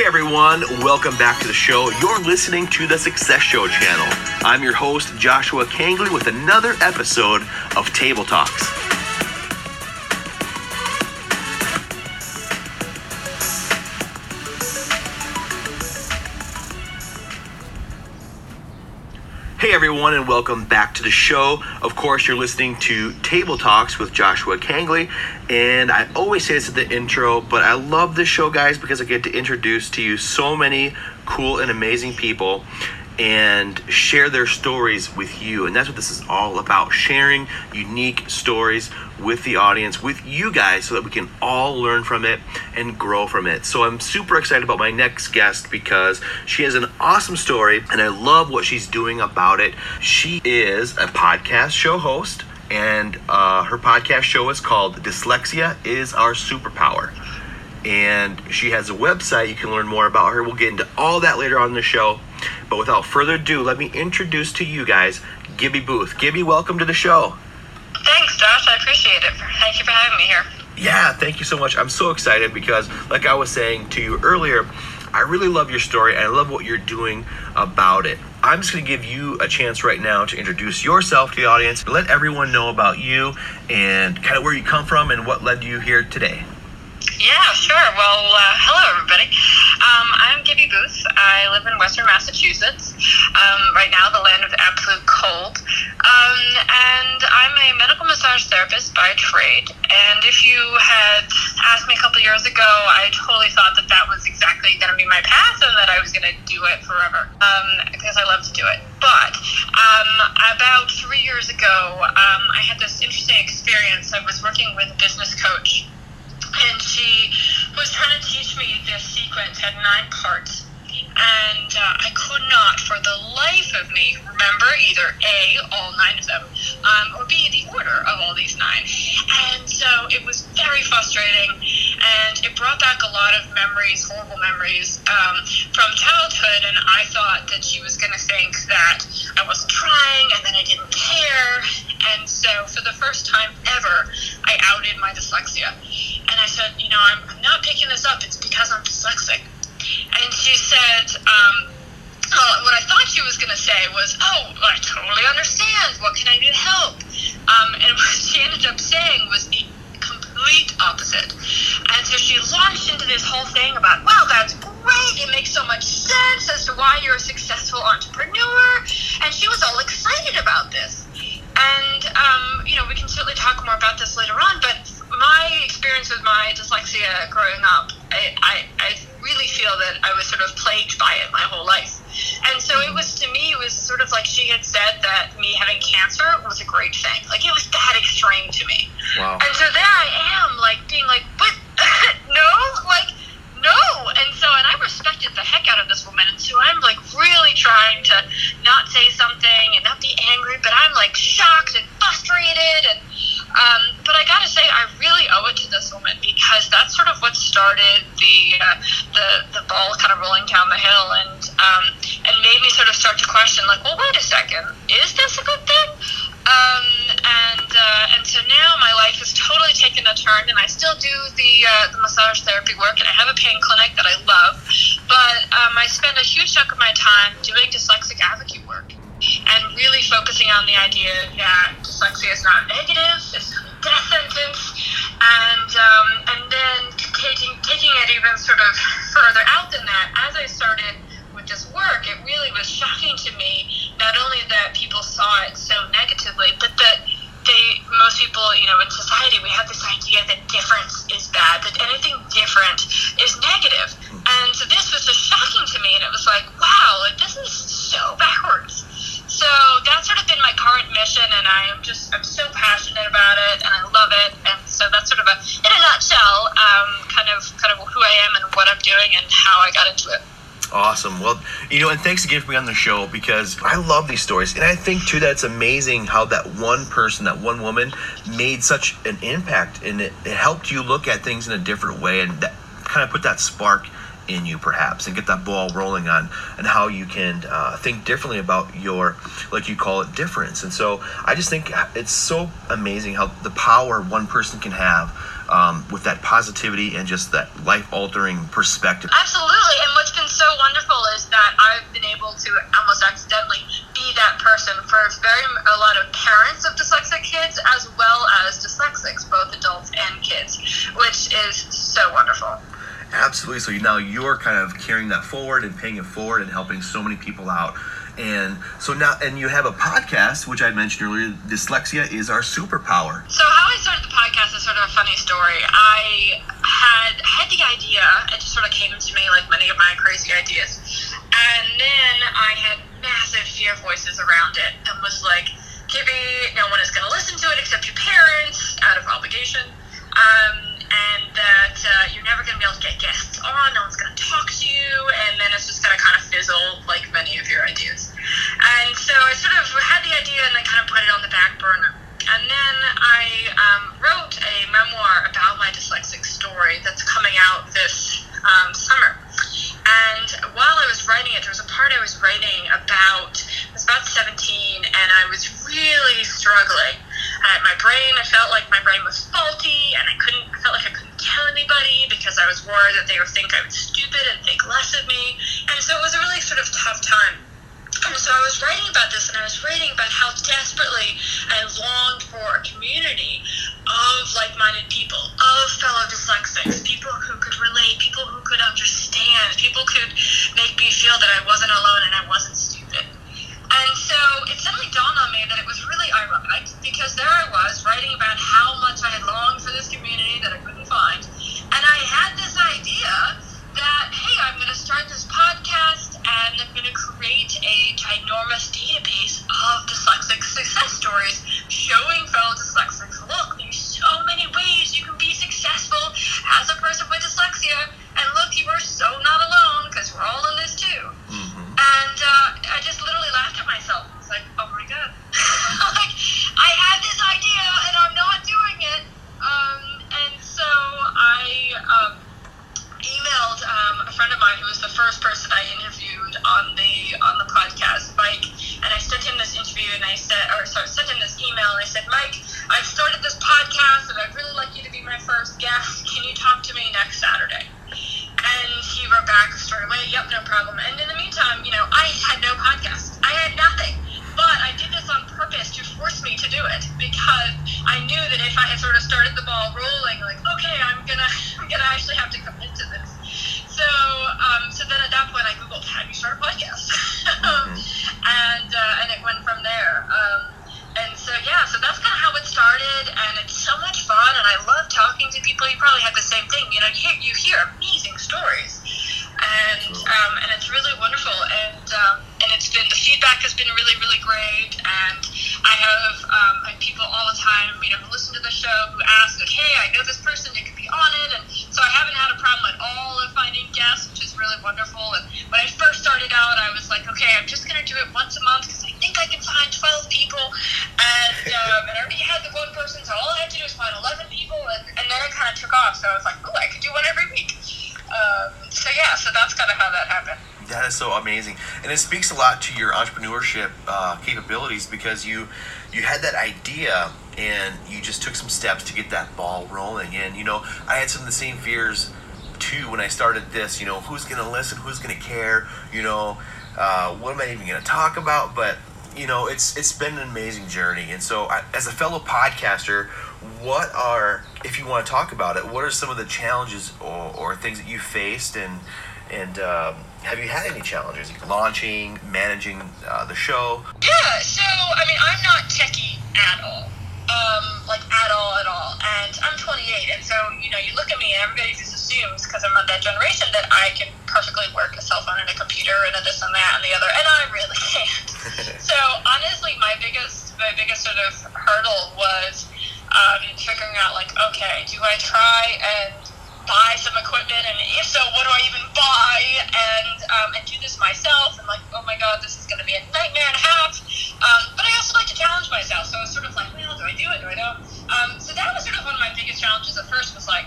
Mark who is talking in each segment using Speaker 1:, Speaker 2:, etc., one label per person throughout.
Speaker 1: Hey everyone, welcome back to the show. You're listening to the Success Show channel. I'm your host, Joshua Kangley, with another episode of Table Talks. Everyone, and welcome back to the show. Of course, you're listening to Table Talks with Joshua Kangley, and I always say this at the intro, but I love this show, guys, because I get to introduce to you so many cool and amazing people and share their stories with you. And that's what this is all about sharing unique stories with the audience, with you guys, so that we can all learn from it and grow from it. So I'm super excited about my next guest because she has an awesome story and I love what she's doing about it. She is a podcast show host. And uh, her podcast show is called Dyslexia is Our Superpower and she has a website. You can learn more about her. We'll get into all that later on in the show. But without further ado, let me introduce to you guys Gibby Booth. Gibby, welcome to the show.
Speaker 2: Thanks, Josh. I appreciate it. Thank you for having me here.
Speaker 1: Yeah, thank you so much. I'm so excited because, like I was saying to you earlier, I really love your story and I love what you're doing about it. I'm just going to give you a chance right now to introduce yourself to the audience, let everyone know about you and kind of where you come from and what led you here today.
Speaker 2: Yeah, sure. Well, uh, hello, everybody. Um, I'm Gibby Booth. I live in Western Massachusetts. Um, right now, the land of absolute cold. Um, and I'm a medical massage therapist by trade. And if you had asked me a couple years ago, I totally thought that that was exactly going to be my path and that I was going to do it forever um, because I love to do it. But um, about three years ago, um, I had this interesting experience. I was working with a business coach and she was trying to teach me this sequence had nine parts and uh, I could not, for the life of me, remember either A, all nine of them, um, or B, the order of all these nine. And so it was very frustrating, and it brought back a lot of memories, horrible memories um, from childhood. And I thought that she was going to think that I wasn't trying and that I didn't care. And so, for the first time ever, I outed my dyslexia. I said, you know, I'm, I'm not picking this up. It's because I'm dyslexic and she said, um, what I thought she was going to say was, oh, I totally understand. What can I do to help? Um, and what she ended up saying was the complete opposite. And so she launched into this whole thing about, wow, that's great. It makes so much sense as to why you're a successful entrepreneur. And she was all excited about this. And, um, you know, we can certainly talk more about this later on, but my experience with my dyslexia growing up, I, I, I really feel that I was sort of plagued by it my whole life. And so it was to me, it was sort of like she had said that me having cancer was a great thing. Like it was that extreme to me.
Speaker 1: Wow.
Speaker 2: And so there I am, like being like, but no, like no. And so, and I respected the heck out of this woman. And so I'm like really trying to not say something and not be angry, but I'm like shocked and frustrated and um, but I gotta say, I really owe it to this woman because that's sort of what started the uh, the the ball kind of rolling down the hill and um, and made me sort of start to question, like, well, wait a second, is this a good thing? Um, and uh, and so now my life has totally taken a turn, and I still do the uh, the massage therapy work, and I have a pain clinic that I love, but um, I spend a huge chunk of my time doing dyslexic advocate work and really focusing on the idea that dyslexia is not negative, it's not a death sentence, and um, and then taking taking it even sort of further out than that. As I started with this work, it really was shocking to me not only that people saw it so negatively, but that they most people you know in society we have this idea that difference is bad that anything different is negative and so this was just shocking to me and it was like wow like this is so backwards so that's sort of been my current mission, and I am just I'm so passionate about it, and I love it. And so that's sort of a in a nutshell, um, kind of kind of who I am and what I'm doing and how I got into it.
Speaker 1: Awesome. Well, you know, and thanks again for being on the show because I love these stories. And I think, too, that's amazing how that one person, that one woman, made such an impact and it, it helped you look at things in a different way and that kind of put that spark in you perhaps and get that ball rolling on and how you can uh, think differently about your like you call it difference. And so i just think it's so amazing how the power one person can have um, with that positivity and just that life altering perspective.
Speaker 2: Absolutely and what's been so wonderful is that i've been able to almost accidentally be that person for very a lot of parents of dyslexic kids as well as dyslexics both adults and kids which is so wonderful
Speaker 1: Absolutely. So now you're kind of carrying that forward and paying it forward and helping so many people out. And so now, and you have a podcast, which I mentioned earlier. Dyslexia is our superpower.
Speaker 2: So how I started the podcast is sort of a funny story. I had had the idea; it just sort of came to me like many of my crazy ideas. And then I had massive fear voices around it, and was like, "Gibby, no one is going to listen to it except your parents, out of obligation." Um, and that uh, you're never going to be able to get guests on. No one's going to talk to you, and then it's just going to kind of fizzle like many of your ideas. And so I sort of had the idea and then kind of put it on the back burner. And then I um, wrote a memoir about my dyslexic story that's coming out this um, summer. And while I was writing it, there was a part I was writing about, I was about 17, and I was really struggling. Uh, my brain, I felt like my brain was faulty, and I couldn't, I felt like I couldn't tell anybody because I was worried that they would think I was stupid and think less of me. And so it was a really sort of tough time. And so I was writing about this, and I was writing about how desperately I longed for a community of like-minded people, of fellow dyslexics, people who could relate, people who could understand, people could make me feel that I wasn't alone and I wasn't. And so it suddenly dawned on me that it was really ironic because there I was writing about how much I had longed for this community that I couldn't find, and I had this idea that hey, I'm going to start this podcast and I'm going to create a ginormous database of dyslexic success stories showing fellow dyslexics, look, there's so many ways you can be successful as a person with dyslexia, and look, you are so not alone because we're all in this too. Hmm. And uh, I just literally laughed at myself. I was like, oh my god, like I had this idea and I'm not doing it. Um, and so I. Um, emailed um, a friend of mine who was the first person I interviewed on the on the podcast, Mike, and I sent him this interview and I said, or sorry, sent him this email and I said, Mike, I've started this podcast and I'd really like you to be my first guest. Can you talk to me next Saturday? And he wrote back straight away, yep, no problem. And in the meantime, you know, I had no podcast. I had nothing. But I did this on purpose to force me to do it because I knew that if I had sort of started the ball rolling, like, okay, I'm gonna, I'm gonna actually have to commit to this. So, um, so then at that point, I googled how do you start a podcast, mm-hmm. and uh, and it went from there. Um, and so yeah, so that's kind of how it started, and it's so much fun, and I love talking to people. You probably have the same thing, you know. You and it
Speaker 1: speaks a lot to your entrepreneurship uh, capabilities because you you had that idea and you just took some steps to get that ball rolling. And you know, I had some of the same fears too when I started this. You know, who's going to listen? Who's going to care? You know, uh, what am I even going to talk about? But you know, it's it's been an amazing journey. And so, I, as a fellow podcaster, what are if you want to talk about it? What are some of the challenges or, or things that you faced and and um, have you had any challenges launching, managing uh, the show?
Speaker 2: Yeah, so I mean, I'm not techie at all um, like at all, at all. And I'm 28, and so you know, you look at me, and everybody just assumes because I'm of that generation that I can perfectly work a cell phone and a computer and a this and that and the other, and I really can't. so honestly, my biggest, my biggest sort of hurdle was um, figuring out like, okay, do I try and buy some equipment, and if so, what do I even buy, and um, and do this myself, and like, oh my god, this is going to be a nightmare and a half. Um, but I also like to challenge myself, so it's sort of like, well, do I do it? Do I don't? Um, so that was sort of one of my biggest challenges at first. Was like,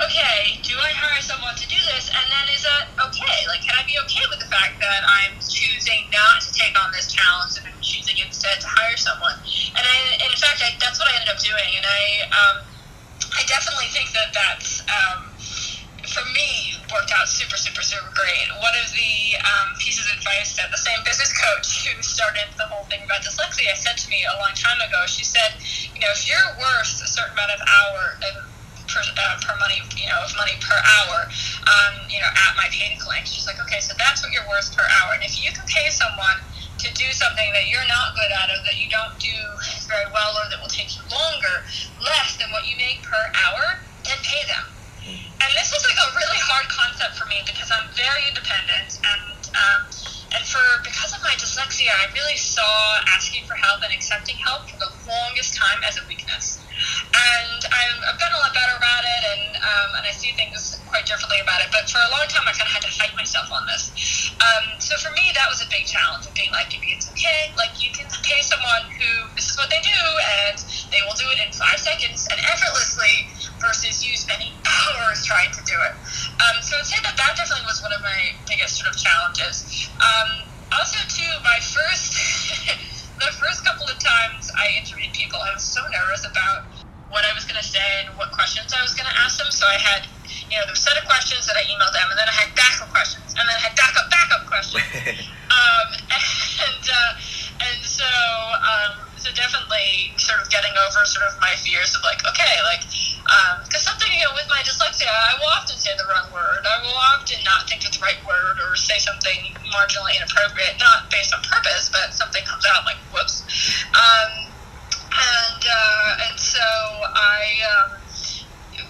Speaker 2: okay, do I hire someone to do this? And then is that okay? Like, can I be okay with the fact that I'm choosing not to take on this challenge and I'm choosing instead to hire someone? And I, in fact, I, that's what I ended up doing. And I, um, I definitely think that that's, um, for me, worked out super, super, super great. One of the um, pieces of advice that the same business coach who started the whole thing about dyslexia said to me a long time ago, she said, you know, if you're worth a certain amount of hour, per, uh, per money, you know, of money per hour, um, you know, at my paid clinic. She's like, okay, so that's what you're worth per hour. And if you can pay someone to do something that you're not good at or that you don't do very well or that will take you longer, less than what you make per hour, then pay them. And this was like a really hard concept for me because I'm very independent and um, and for because of my dyslexia, I really saw asking for help and accepting help for the longest time as a weakness and I'm, I've gotten a lot better about it, and um, and I see things quite differently about it. But for a long time, I kind of had to fight myself on this. Um, so for me, that was a big challenge of being like, it's okay. Like you can pay someone who this is what they do, and they will do it in five seconds and effortlessly, versus you spending hours trying to do it. Um, so I'd say that that definitely was one of my biggest sort of challenges. Um, also, too, my first. the first couple of times I interviewed people, I was so nervous about what I was going to say and what questions I was going to ask them. So I had, you know, the set of questions that I emailed them, and then I had backup questions, and then I had backup backup questions. um, and uh, and so um, so definitely sort of getting over sort of my fears of like, okay, like, because um, something you know with my dyslexia, I will often say the wrong word. I will often not think of the right word or say something marginally inappropriate, not based on purpose, but something comes out like whoops. Um, and uh, and so I. Um,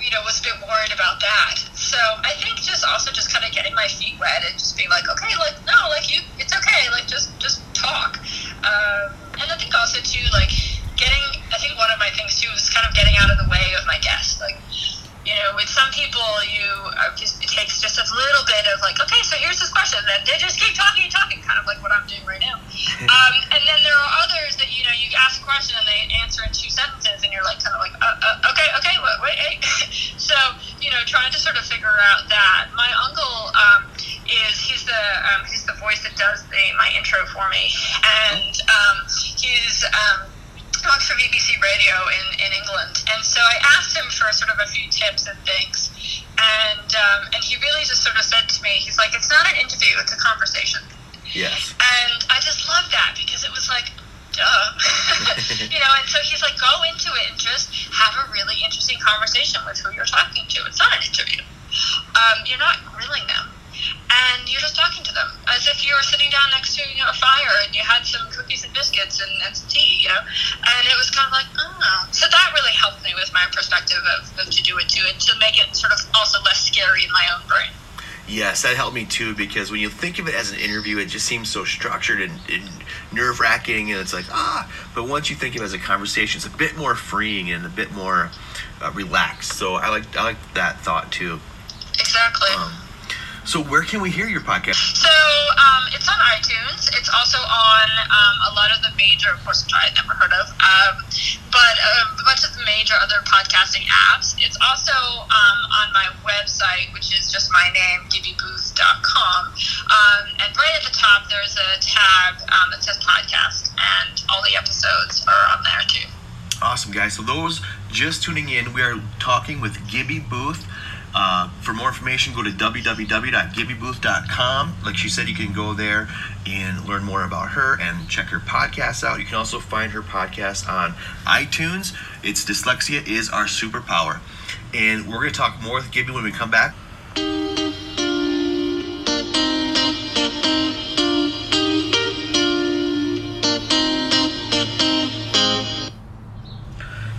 Speaker 2: you know, was a bit worried about that. So I think just also just kind of getting my feet wet and just being like, okay, like no, like you, it's okay, like just just talk. Um, and I think also too, like getting. I think one of my things too is kind of getting out of the way of my guests. Like, you know, with some people, you I just takes just a little bit of like, okay, so here's this question, and they just keep talking and talking, kind of like what I'm doing right now. um, and then there are others that you know, you ask a question and they answer in two sentences, and you're like, kind of like, uh, uh, okay, okay, wait, wait, hey. so you know, trying to sort of figure out that. My uncle. Um, is he's the um, he's the voice that does the my intro for me, and um, he's um, works for BBC Radio in, in England, and so I asked him for sort of a few tips and things, and um, and he really just sort of said to me, he's like, it's not an interview, it's a conversation.
Speaker 1: Yes.
Speaker 2: And I just love that because it was like, duh. you know, and so he's like, go into it and just have a really interesting conversation with who you're talking to. It's not an interview. Um, you're not grilling them and you're just talking to them as if you were sitting down next to you know, a fire and you had some cookies and biscuits and, and some tea, you know. And it was kind of like, oh. So that really helped me with my perspective of, of to do it too, and to make it sort of also less scary in my own brain.
Speaker 1: Yes, that helped me too because when you think of it as an interview, it just seems so structured and, and nerve wracking, and it's like ah. But once you think of it as a conversation, it's a bit more freeing and a bit more uh, relaxed. So I like I like that thought too.
Speaker 2: Exactly. Um,
Speaker 1: so where can we hear your podcast?
Speaker 2: So um, it's on iTunes. It's also on um, a lot of the major, of course, which I had never heard of, um, but uh, a bunch of the major other podcasting apps. It's also um, on my website, which is just my name, gibbybooth.com. Um, and right at the top, there's a tab um, that says podcast, and all the episodes are on there too.
Speaker 1: Awesome, guys. So those just tuning in, we are talking with Gibby Booth. Uh, for more information, go to www.gibbybooth.com. Like she said, you can go there and learn more about her and check her podcast out. You can also find her podcast on iTunes. It's Dyslexia is Our Superpower. And we're going to talk more with Gibby when we come back.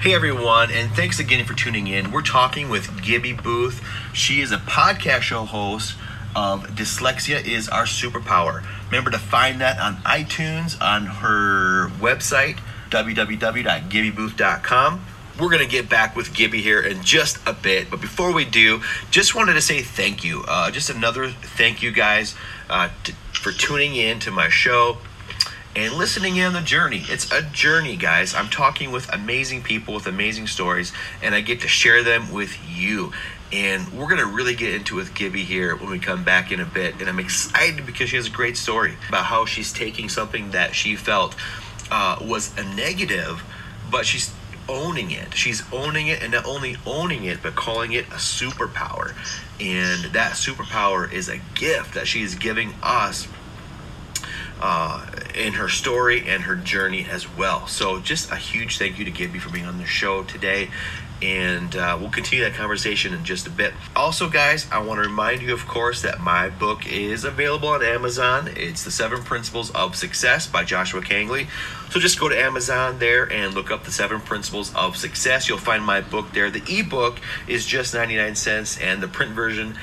Speaker 1: Hey everyone, and thanks again for tuning in. We're talking with Gibby Booth. She is a podcast show host of Dyslexia is Our Superpower. Remember to find that on iTunes, on her website, www.gibbybooth.com. We're going to get back with Gibby here in just a bit, but before we do, just wanted to say thank you. Uh, just another thank you guys uh, to, for tuning in to my show and listening in on the journey. It's a journey, guys. I'm talking with amazing people with amazing stories, and I get to share them with you. And we're going to really get into with Gibby here when we come back in a bit. And I'm excited because she has a great story about how she's taking something that she felt uh, was a negative, but she's owning it. She's owning it, and not only owning it, but calling it a superpower. And that superpower is a gift that she is giving us uh, in her story and her journey as well. So, just a huge thank you to Gibby for being on the show today and uh, we'll continue that conversation in just a bit. Also, guys, I want to remind you, of course, that my book is available on Amazon. It's The Seven Principles of Success by Joshua Kangley. So just go to Amazon there and look up The Seven Principles of Success. You'll find my book there. The ebook is just 99 cents, and the print version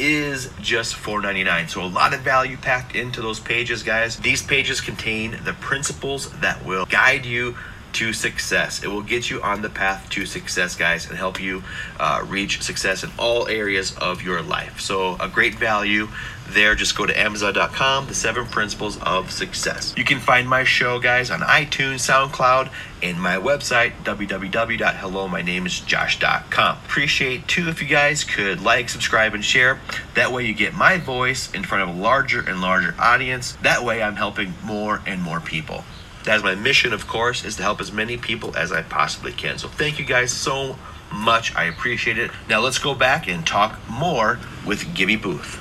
Speaker 1: is just $4.99. So a lot of value packed into those pages, guys. These pages contain the principles that will guide you to success. It will get you on the path to success, guys, and help you uh, reach success in all areas of your life. So, a great value there. Just go to Amazon.com, The Seven Principles of Success. You can find my show, guys, on iTunes, SoundCloud, and my website, www.hellomynameisjosh.com. Appreciate too if you guys could like, subscribe, and share. That way, you get my voice in front of a larger and larger audience. That way, I'm helping more and more people. That's my mission, of course, is to help as many people as I possibly can. So thank you guys so much. I appreciate it. Now let's go back and talk more with Gibby Booth.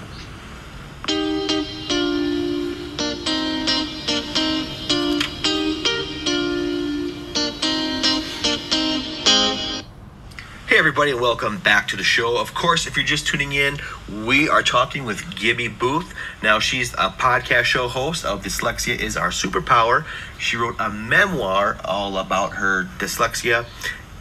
Speaker 1: Everybody, and welcome back to the show. Of course, if you're just tuning in, we are talking with Gibby Booth. Now, she's a podcast show host of Dyslexia is Our Superpower. She wrote a memoir all about her dyslexia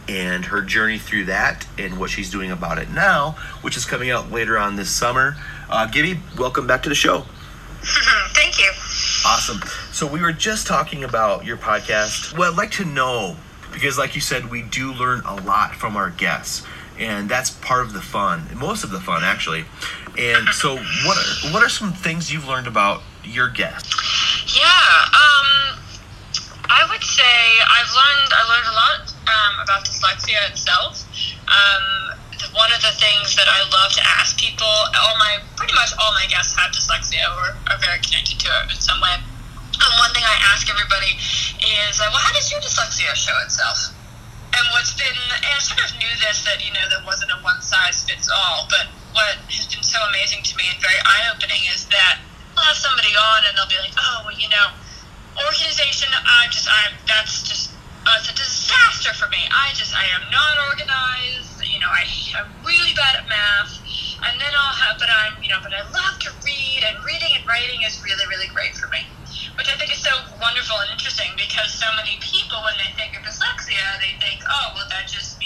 Speaker 1: and her journey through that and what she's doing about it now, which is coming out later on this summer. Uh, Gibby, welcome back to the show.
Speaker 2: Thank you.
Speaker 1: Awesome. So, we were just talking about your podcast. Well, I'd like to know because like you said we do learn a lot from our guests and that's part of the fun most of the fun actually and so what are, what are some things you've learned about your guests
Speaker 2: Yeah, um, I would say I've learned I learned a lot um, about dyslexia itself. Um, one of the things that I love to ask people, all my pretty much all my guests have dyslexia or are very connected to it in some way. And one thing I ask everybody is, uh, well, how does your dyslexia show itself? And what's been, and I sort of knew this that you know there wasn't a one size fits all, but what has been so amazing to me and very eye opening is that I'll have somebody on and they'll be like, oh, well, you know, organization, I just, I that's just, uh, it's a disaster for me. I just, I am not organized. You know, I, I'm really bad at math. And then I'll have, but I'm, you know, but I love to read, and reading and writing is really, really great for me. Which I think is so wonderful and interesting because so many people, when they think of dyslexia, they think, oh, well, that just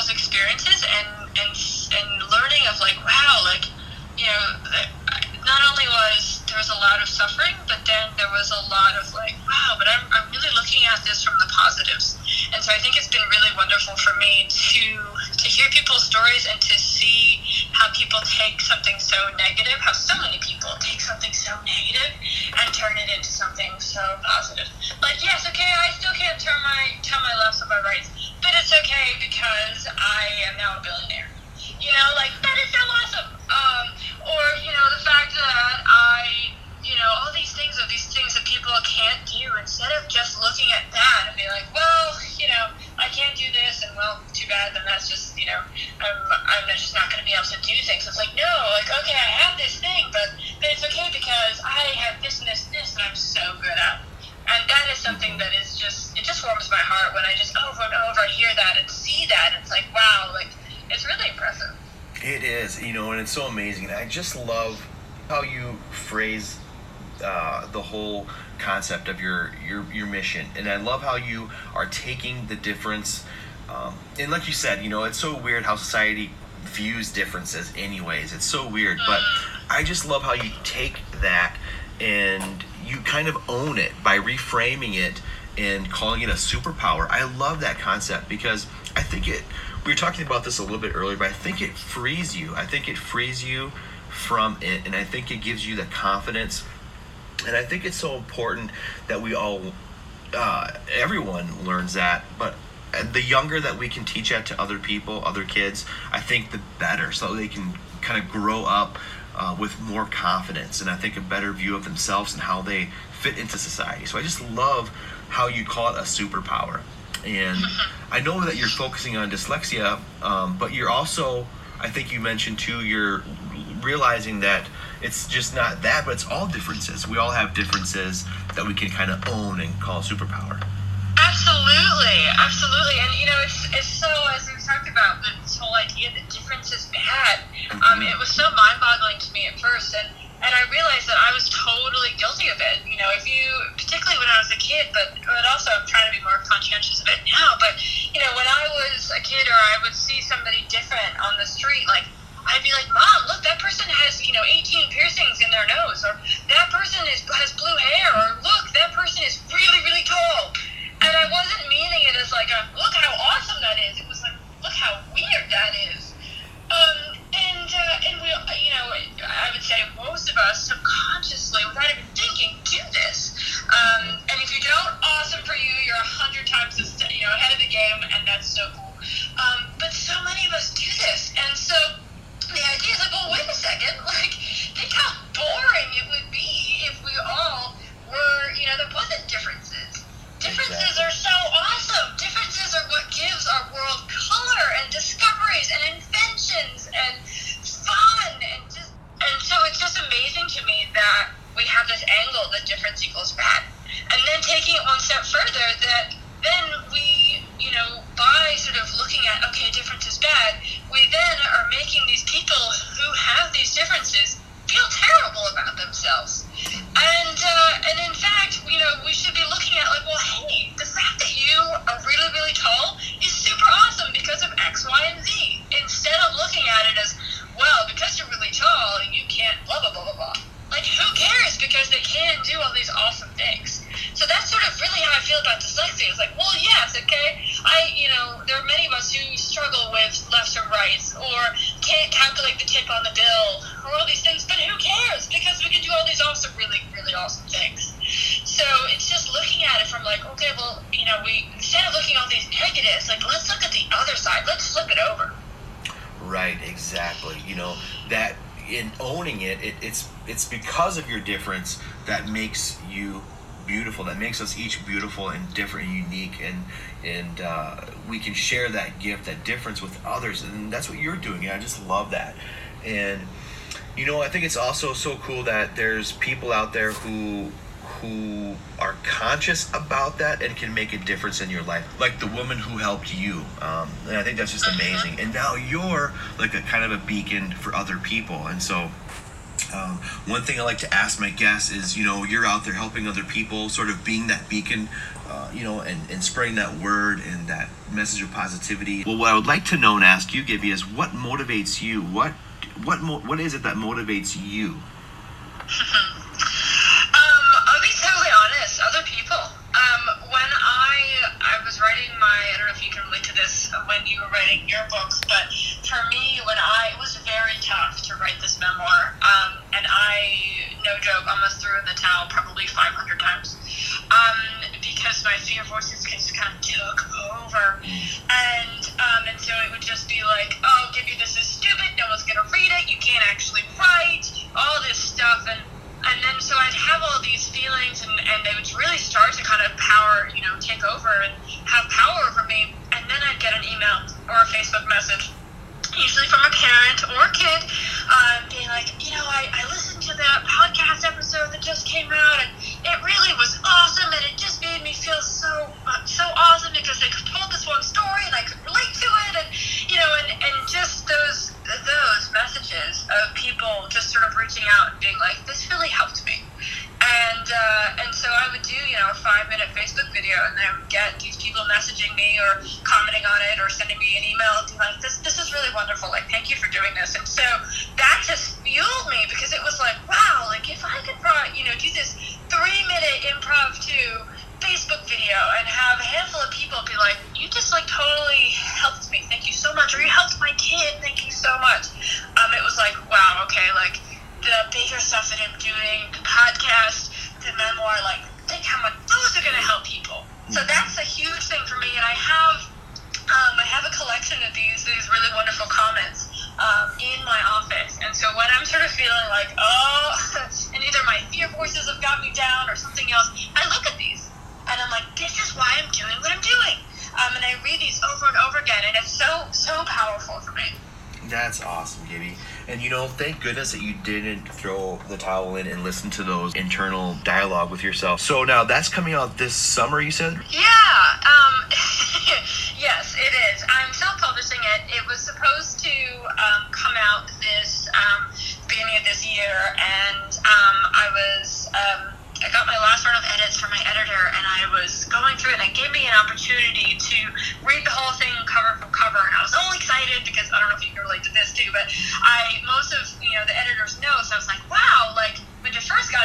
Speaker 2: people's experiences and and and learning of like, wow, like you know, not only was there was a lot of suffering, but then there was a lot of like, wow, but I'm, I'm really looking at this from the positives. And so I think it's been really wonderful for me to to hear people's stories and to see how people take something so negative, how so many people take something so negative and turn it into something so positive. Like, yes, okay, I still can't turn my turn my lefts and my rights, it's okay because I am now a billionaire. You know, like that is so awesome. Um, or you know, the fact that I you know, all these things are these things that people can't do instead of just looking at that and be like, well, you know, I can't do this and well, too bad, then that's just, you know, I'm, I'm just not going to be able to do things. It's like, no, like, okay, I have this thing, but, but it's okay because I have this and this and this and I'm so good at. And that is something that is just, just warms my heart when I just over and over hear that and see that. It's like, wow, like, it's really impressive.
Speaker 1: It is, you know, and it's so amazing. I just love how you phrase uh, the whole concept of your, your your mission, and I love how you are taking the difference. Um, and like you said, you know, it's so weird how society views differences. Anyways, it's so weird, but I just love how you take that and you kind of own it by reframing it and calling it a superpower. I love that concept because I think it. We were talking about this a little bit earlier, but I think it frees you. I think it frees you from it, and I think it gives you the confidence and I think it's so important that we all, uh, everyone learns that. But the younger that we can teach that to other people, other kids, I think the better. So they can kind of grow up uh, with more confidence and I think a better view of themselves and how they fit into society. So I just love how you call it a superpower. And I know that you're focusing on dyslexia, um, but you're also, I think you mentioned too, you're realizing that it's just not that, but it's all differences. We all have differences that we can kind of own and call superpower.
Speaker 2: Absolutely, absolutely, and you know, it's it's so as we've talked about this whole idea that difference is bad. Um, mm-hmm. it was so mind-boggling to me at first, and and I realized that I was totally guilty of it. You know, if you, particularly when I was a kid, but but also I'm trying to be more conscientious of it now. But you know, when I was a kid, or I would see somebody different on the street, like I'd be like, Mom, look, that person has, you know, 18 piercings in their nose, or that person is has blue hair, or look, that person is really, really tall. And I wasn't meaning it as like a look how awesome that is. It was like, look how weird that is. Say most of us subconsciously, without even thinking, do this. Um, and if you don't, awesome for you. You're a hundred times, you know, ahead of the game, and that's so cool. Um, but so many of us do this, and so the idea is like, well, wait a second, like, think how boring it would be if we all were, you know, there wasn't differences. Differences exactly. are so awesome. Differences are what gives our world color and discoveries and inventions and fun and just and so it's just amazing to me that we have this angle that difference equals bad. And then taking it one step further that then we, you know, by sort of looking at, okay, difference is bad, we then are making these people who have these differences feel terrible about themselves. And, uh, and in fact, you know, we should be looking at like, well, hey, the fact that you are really, really tall is super awesome because of Because they can do all these awesome things. So that's sort of really how I feel about dyslexia. It's like, well, yes, okay. I, you know, there are many of us who struggle with lefts or rights, or can't calculate the tip on the bill, or all these things. But who cares? Because we can do all these awesome, really, really awesome things. So it's just looking at it from like, okay, well, you know, we instead of looking at all these negatives, like let's look at the other side. Let's flip it over.
Speaker 1: Right. Exactly. You know that in owning it, it it's it's because of your difference that makes you beautiful that makes us each beautiful and different and unique and and uh, we can share that gift that difference with others and that's what you're doing and i just love that. And you know i think it's also so cool that there's people out there who who are conscious about that and can make a difference in your life like the woman who helped you um, and i think that's just amazing and now you're like a kind of a beacon for other people and so um, one thing I like to ask my guests is, you know, you're out there helping other people, sort of being that beacon, uh, you know, and, and spreading that word and that message of positivity. Well, what I would like to know and ask you, Gibby, is what motivates you? What what mo- what is it that motivates you? um,
Speaker 2: I'll be totally honest. Other people. Um, when I I was writing my I don't know if you can relate to this when you were writing your books, but for me, when I it was very tough to write this memoir. Um, and I, no joke, almost threw in the towel probably 500 times. Um, because my fear voices just kind of took over. And, um, and so it would just be like, oh, Gibby, this is stupid. No one's to read it. You can't actually write. All this stuff. And, and then so I'd have all these feelings and, and they would really start to kind of power, you know, take over and have power over me. Get an email or a Facebook message usually from a parent or a kid, um, being like, you know, I, I listened to that podcast episode that just came out, and it really was awesome, and it just made me feel so uh, so awesome because they told this one story, and I could relate to it, and you know, and, and just those those messages of people just sort of reaching out and being like, this really helped me and uh, and so I would do you know a five minute Facebook video, and then I would get these people messaging me or commenting on it or sending me an email and be like, this this is really wonderful. Like, thank you for doing this. And so that just fueled
Speaker 1: goodness that you didn't throw the towel in and listen to those internal dialogue with yourself. So now that's coming out this summer, you said?
Speaker 2: Yeah.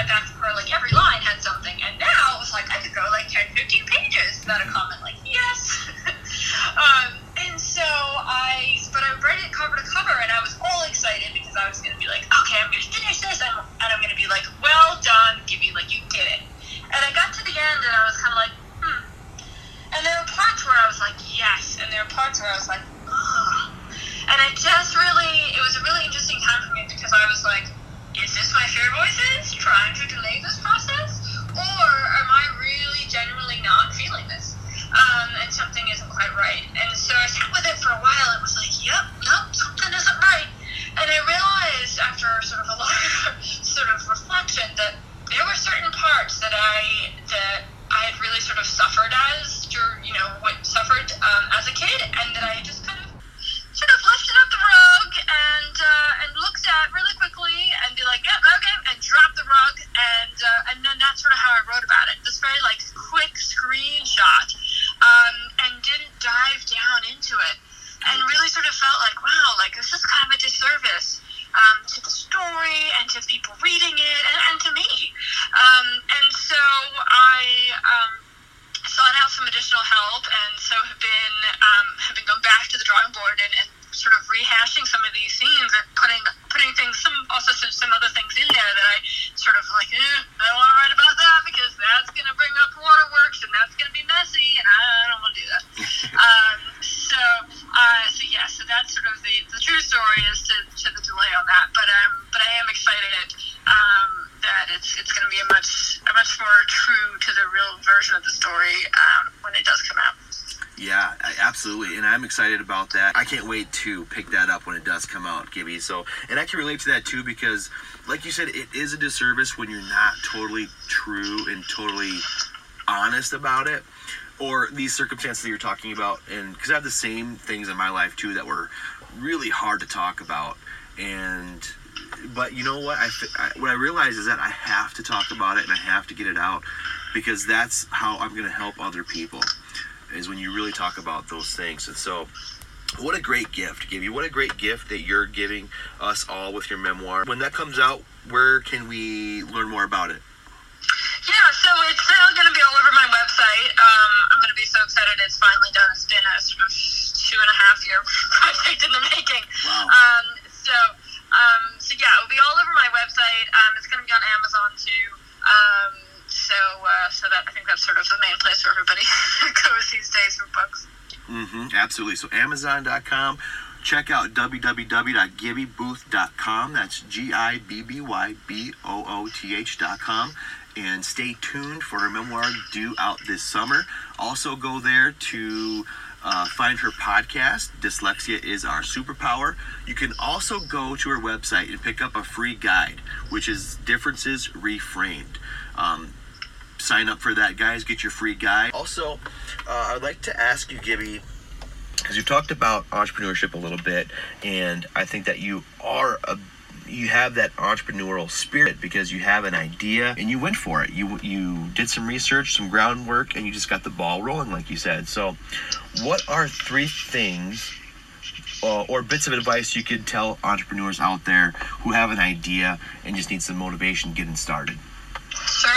Speaker 2: It back from her, like every line had something, and now it was like I could go like 10, 15 pages without a comment. Like yes. um, and so I, but I read it cover to cover, and I was all excited because I was going to be like, okay, I'm going to finish this, and, and I'm going to be like, well done, Gibby, like you did it. And I got to the end, and I was kind of like, hmm. And there were parts where I was like, yes, and there were parts where I was like, ugh. And it just really, it was a really interesting time for me because I was like, is my fear voices trying to delay this process? Or am I really genuinely not feeling this? um, and something isn't quite right. And so I sat with it for a while. It was like, yep, nope, something isn't right. And I realized after sort of a lot of sort of reflection that there were certain parts that I that I had really sort of suffered as, you know, what suffered um, as a kid, and that I just kind of sort of lifted up the rug and uh, and looked at really quickly and be like, yeah, okay, and drop the rug, and uh, and then that's sort of how I wrote about it. This very like quick screenshot um, and didn't dive down into it. And really sort of felt like, wow, like this is kind of a disservice um, to the story and to people reading it and, and to me. Um, and so I um, sought out some additional help and so have been, um, have been going back to the drawing board and, and sort of rehashing some of these scenes and putting putting things some also some, some other things in there that I sort of like eh, I don't want to write about that because that's going to bring up waterworks and that's going to be messy and I, don't want to do that. um, so uh, so yeah, so that's sort of the, the true story is to, to the delay on that, but um but I am excited um, that it's it's going to be a much a much more true to the real version of the story um, when it does come out.
Speaker 1: Yeah, absolutely, and I'm excited about that. I can't wait to pick that up when it does come out, Gibby. So, and I can relate to that too because, like you said, it is a disservice when you're not totally true and totally honest about it, or these circumstances that you're talking about. And because I have the same things in my life too that were really hard to talk about, and but you know what? I, I what I realize is that I have to talk about it and I have to get it out because that's how I'm going to help other people is when you really talk about those things. And so, what a great gift, Gibby. What a great gift that you're giving us all with your memoir. When that comes out, where can we learn more about it?
Speaker 2: Yeah, so it's still going to be all over my website. Um, I'm going to be so excited it's finally done. It's been a sort of two and a half year project in the making. That's sort of the main place where everybody goes these days for books.
Speaker 1: Mm-hmm, absolutely. So Amazon.com. Check out www.gibbybooth.com. That's G I B B Y B O O T H.com. And stay tuned for her memoir due out this summer. Also, go there to uh, find her podcast, Dyslexia is Our Superpower. You can also go to her website and pick up a free guide, which is Differences Reframed. Um, sign up for that, guys. Get your free guide. Also, uh, I'd like to ask you, Gibby, because you've talked about entrepreneurship a little bit, and I think that you are a you have that entrepreneurial spirit because you have an idea and you went for it. You you did some research, some groundwork, and you just got the ball rolling, like you said. So, what are three things uh, or bits of advice you could tell entrepreneurs out there who have an idea and just need some motivation getting started?
Speaker 2: Sure.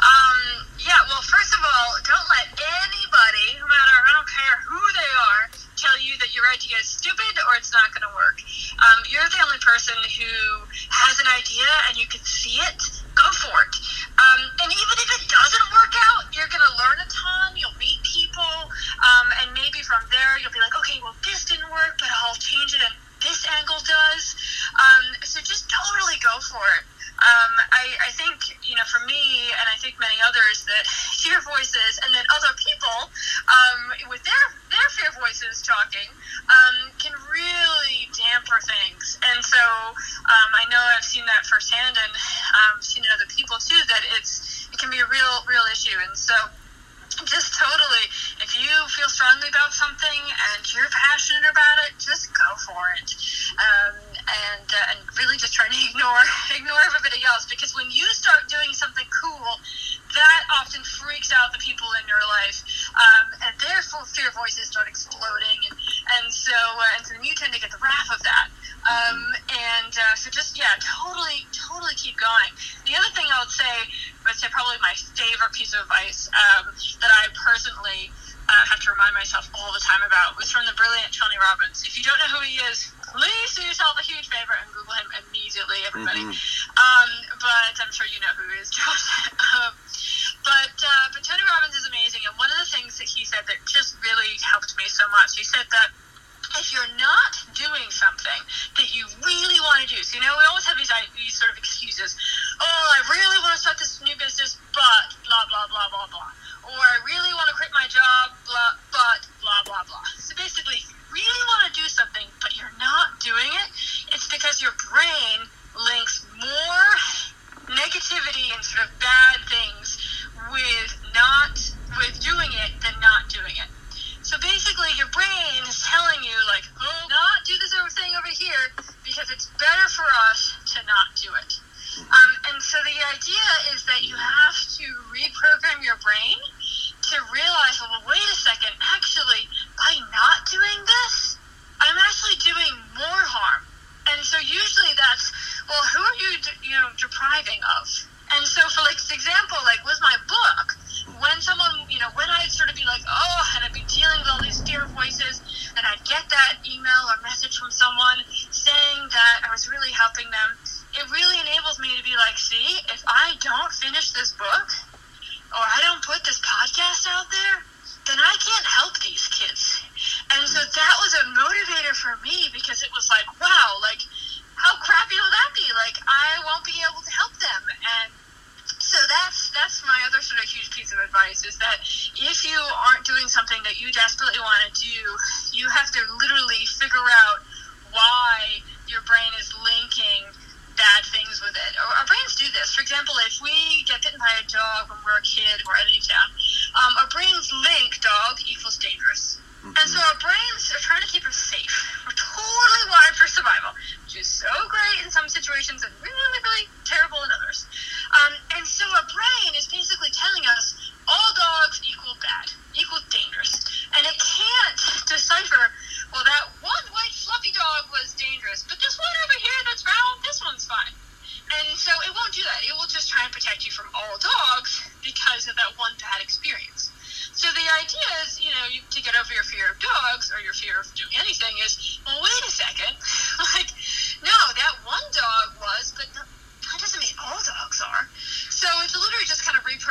Speaker 2: Um, yeah. Well, first of all, don't let anybody, no matter I don't care who they are, tell you that your idea is stupid or it's not going to work. Um, you're the only person who has an idea and you can see it. Go for it. Um, and even if it doesn't work out, you're going to learn a ton. You'll meet people, um, and maybe from there you'll be like, okay, well this didn't work, but I'll change it and this angle does. Um, so just totally go for it. Um, I, I think, know, for me, and I think many others, that hear voices and then other people um, with their, their fear voices talking um, can really damper things. And so um, I know I've seen that firsthand and um, seen in other people too, that it's it can be a real, real issue. And so just totally if you feel strongly about something and you're passionate about it just go for it um, and uh, and really just trying to ignore ignore everybody else because when you start doing something cool that often freaks out the people in your life um, and their fear voices start exploding and and so uh, and so then you tend to get the wrath of that um, and uh, so just yeah totally totally keep going the other thing I would say I would say probably my favorite piece of advice um, that I personally uh, have to remind myself all the time about was from the brilliant Tony Robbins. If you don't know who he is, please do yourself a huge favor and Google him immediately, everybody. Mm-hmm. Um, but I'm sure you know who he is, Josh. um, but uh, but Tony Robbins is amazing, and one of the things that he said that just really helped me so much, he said that if you're not doing something that you really want to do, so you know, we always have these, these sort of excuses. Oh, I really want to start this new business, but blah, blah, blah, blah, blah. Or I really want to quit my job, blah, but blah, blah, blah. So basically, if you really want to do something, but you're not doing it, it's because your brain links more negativity and sort of bad things with not, with doing it than not doing it. So basically, your brain is telling you, like, oh, not do this other thing over here because it's better for us to not do it. Um, and so the idea is that you have to reprogram your brain to realize, well, wait a second, actually, by not doing this, I'm actually doing more harm. So usually that's, well, who are you, you know, depriving of? And so for like example, like with my book, when someone, you know, when I'd sort of be like, oh, and I'd be dealing with all these fear voices, and I'd get that email or message from someone saying that I was really helping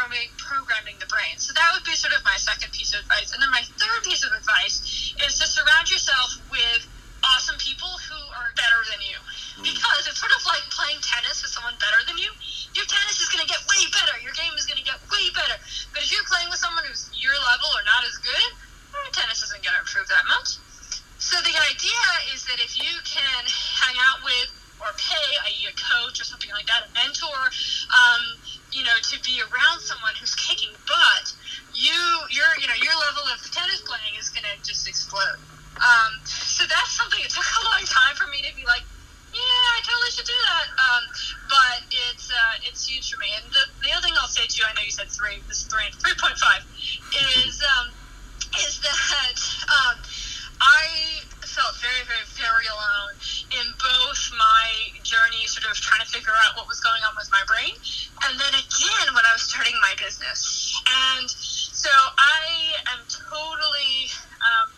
Speaker 2: Programming the brain. So that would be sort of my second piece of advice. And then my third piece of advice is to surround yourself with awesome people who are better than you. Hmm. Because it's sort of like playing tennis with someone better than you. Your tennis is going to get way better. Your game is going to get way better. But if you're playing with someone who's your level or not as good, your tennis isn't going to improve that much. So the idea is that if you can hang out with or pay, i.e., a coach or something like that, a mentor, um, be around someone who's kicking butt, you your you know your level of tennis playing is gonna just explode. Um, so that's something. It took a long time for me to be like, yeah, I totally should do that. Um, but it's uh, it's huge for me. And the, the other thing I'll say to you, I know you said three. This is three three point five. Is um, is that um, I felt very, very, very alone in both my journey, sort of trying to figure out what was going on with my brain, and then again when I was starting my business. And so I am totally. Um,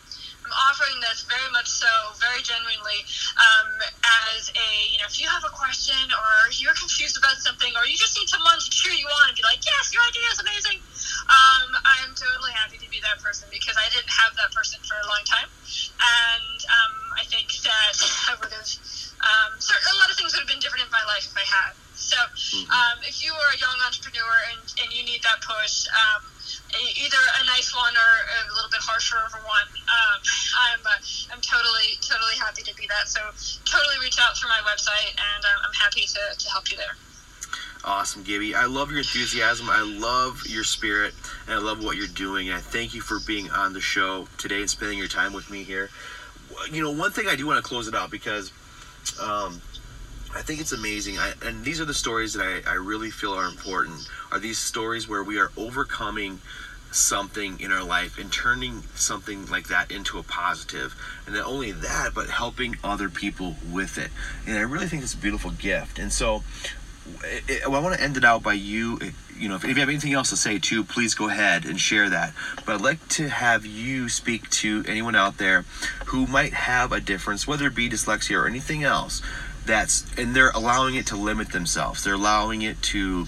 Speaker 2: I'm offering this very much so, very genuinely, um, as a, you know, if you have a question or you're confused about something or you just need someone to cheer you on and be like, yes, your idea is amazing, um, I'm totally happy to be that person because I didn't have
Speaker 1: Gibby. I love your enthusiasm. I love your spirit, and I love what you're doing. And I thank you for being on the show today and spending your time with me here. You know, one thing I do want to close it out because um, I think it's amazing. I, and these are the stories that I, I really feel are important. Are these stories where we are overcoming something in our life and turning something like that into a positive and not only that but helping other people with it and i really think it's a beautiful gift and so i want to end it out by you you know if, you have anything else to say too please go ahead and share that. But i'd like to have you speak to anyone out there who might have a difference whether it be dyslexia or anything else that's and they're allowing it to limit themselves. They're allowing it to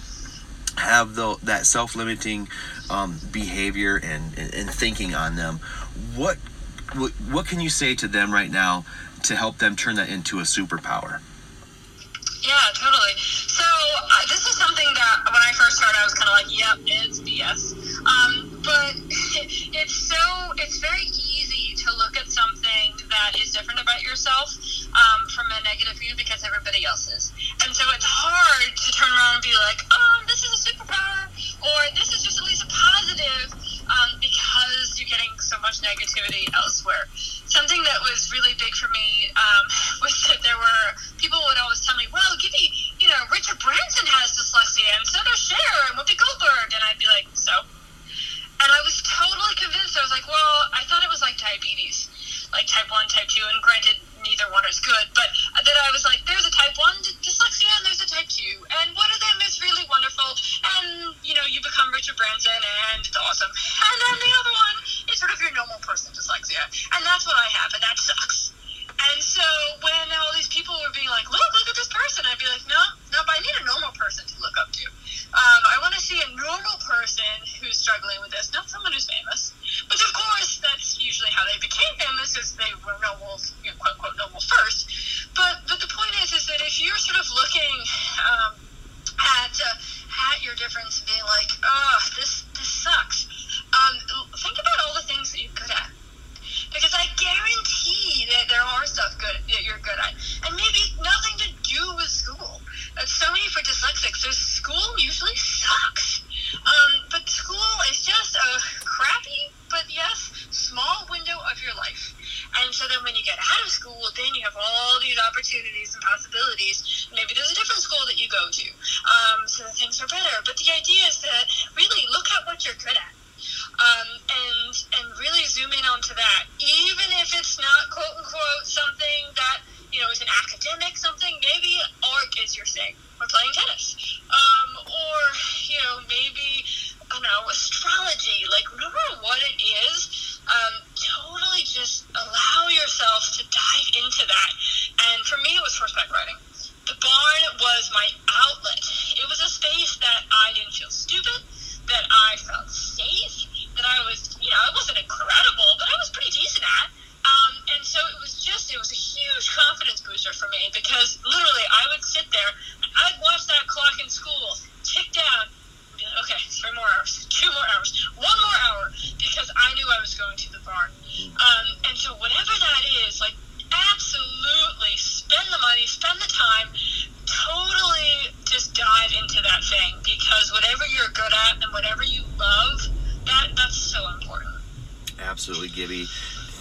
Speaker 1: have the, that self-limiting um, behavior and, and, and thinking on them. What, what what can you say to them right now to help them turn that into a superpower
Speaker 2: yeah totally so uh, this is something that when i first started i was kind of like yep it's bs um, but it's so it's very easy to look at something that is different about yourself um, from a negative view because everybody else is. And so it's hard to turn around and be like, oh, this is a superpower, or this is just at least a positive, um, because you're getting so much negativity elsewhere. Something that was really big for me um, was that there were people would always tell me, well, Gibby, you know, Richard Branson has dyslexia, and so does Cher and Whoopi Goldberg. And I'd be like, so? And I was totally convinced. I was like, well, I thought it was like diabetes, like type 1, type 2. And granted, neither one is good. But then I was like, there's a type 1 dyslexia and there's a type 2. And one of them is really wonderful. And, you know, you become Richard Branson and it's awesome. And then the other one is sort of your normal person dyslexia. And that's what I have. And that sucks. And so when all these people were being like, look, look at this person, I'd be like, no, no, but I need a normal person to look up to. Um, I want to see a normal person who's struggling with this, not someone who's famous. But of course, that's usually how they became famous, is they were normal, quote unquote normal first. But but the point is, is that if you're sort of looking um, at uh, at your difference, and being like, oh, this this sucks. Um, think about all the things that you're good at because I guarantee that there are stuff good that you're good at, and maybe nothing to do with school. That's so many for dyslexics. So school usually sucks, um, but school is just a crappy, but yes, small window of your life. And so then when you get out of school, then you have all these opportunities and possibilities. Maybe there's a different school that you go to, um, so that things are better. But the idea is that really look at what you're good at um, and and really zoom in onto that, even if it's not quote unquote something that you know is an academic something. Maybe art is your thing, or playing tennis, um, or you know maybe I don't know astrology. Like no matter what it is, um, totally just allow yourself to dive into that. And for me, it was horseback riding. The barn was my outlet. It was a space that I didn't feel stupid, that I felt safe, that I was, you know, I wasn't incredible, but I was pretty decent at. Um, and so it was just, it was a huge confidence booster for me because literally I would sit there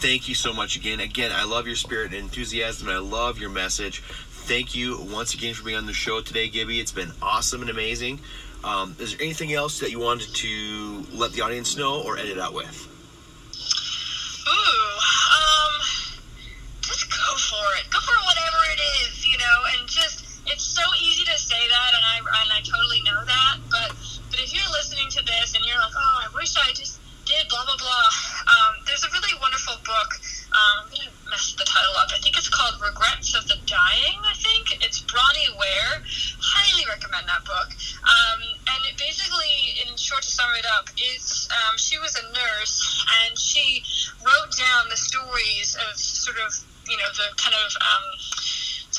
Speaker 2: thank you so much again. Again, I love your spirit and enthusiasm, and I love your message. Thank you once again for being on the show today, Gibby. It's been awesome and amazing. Um, is there anything else that you wanted to let the audience know or edit out with?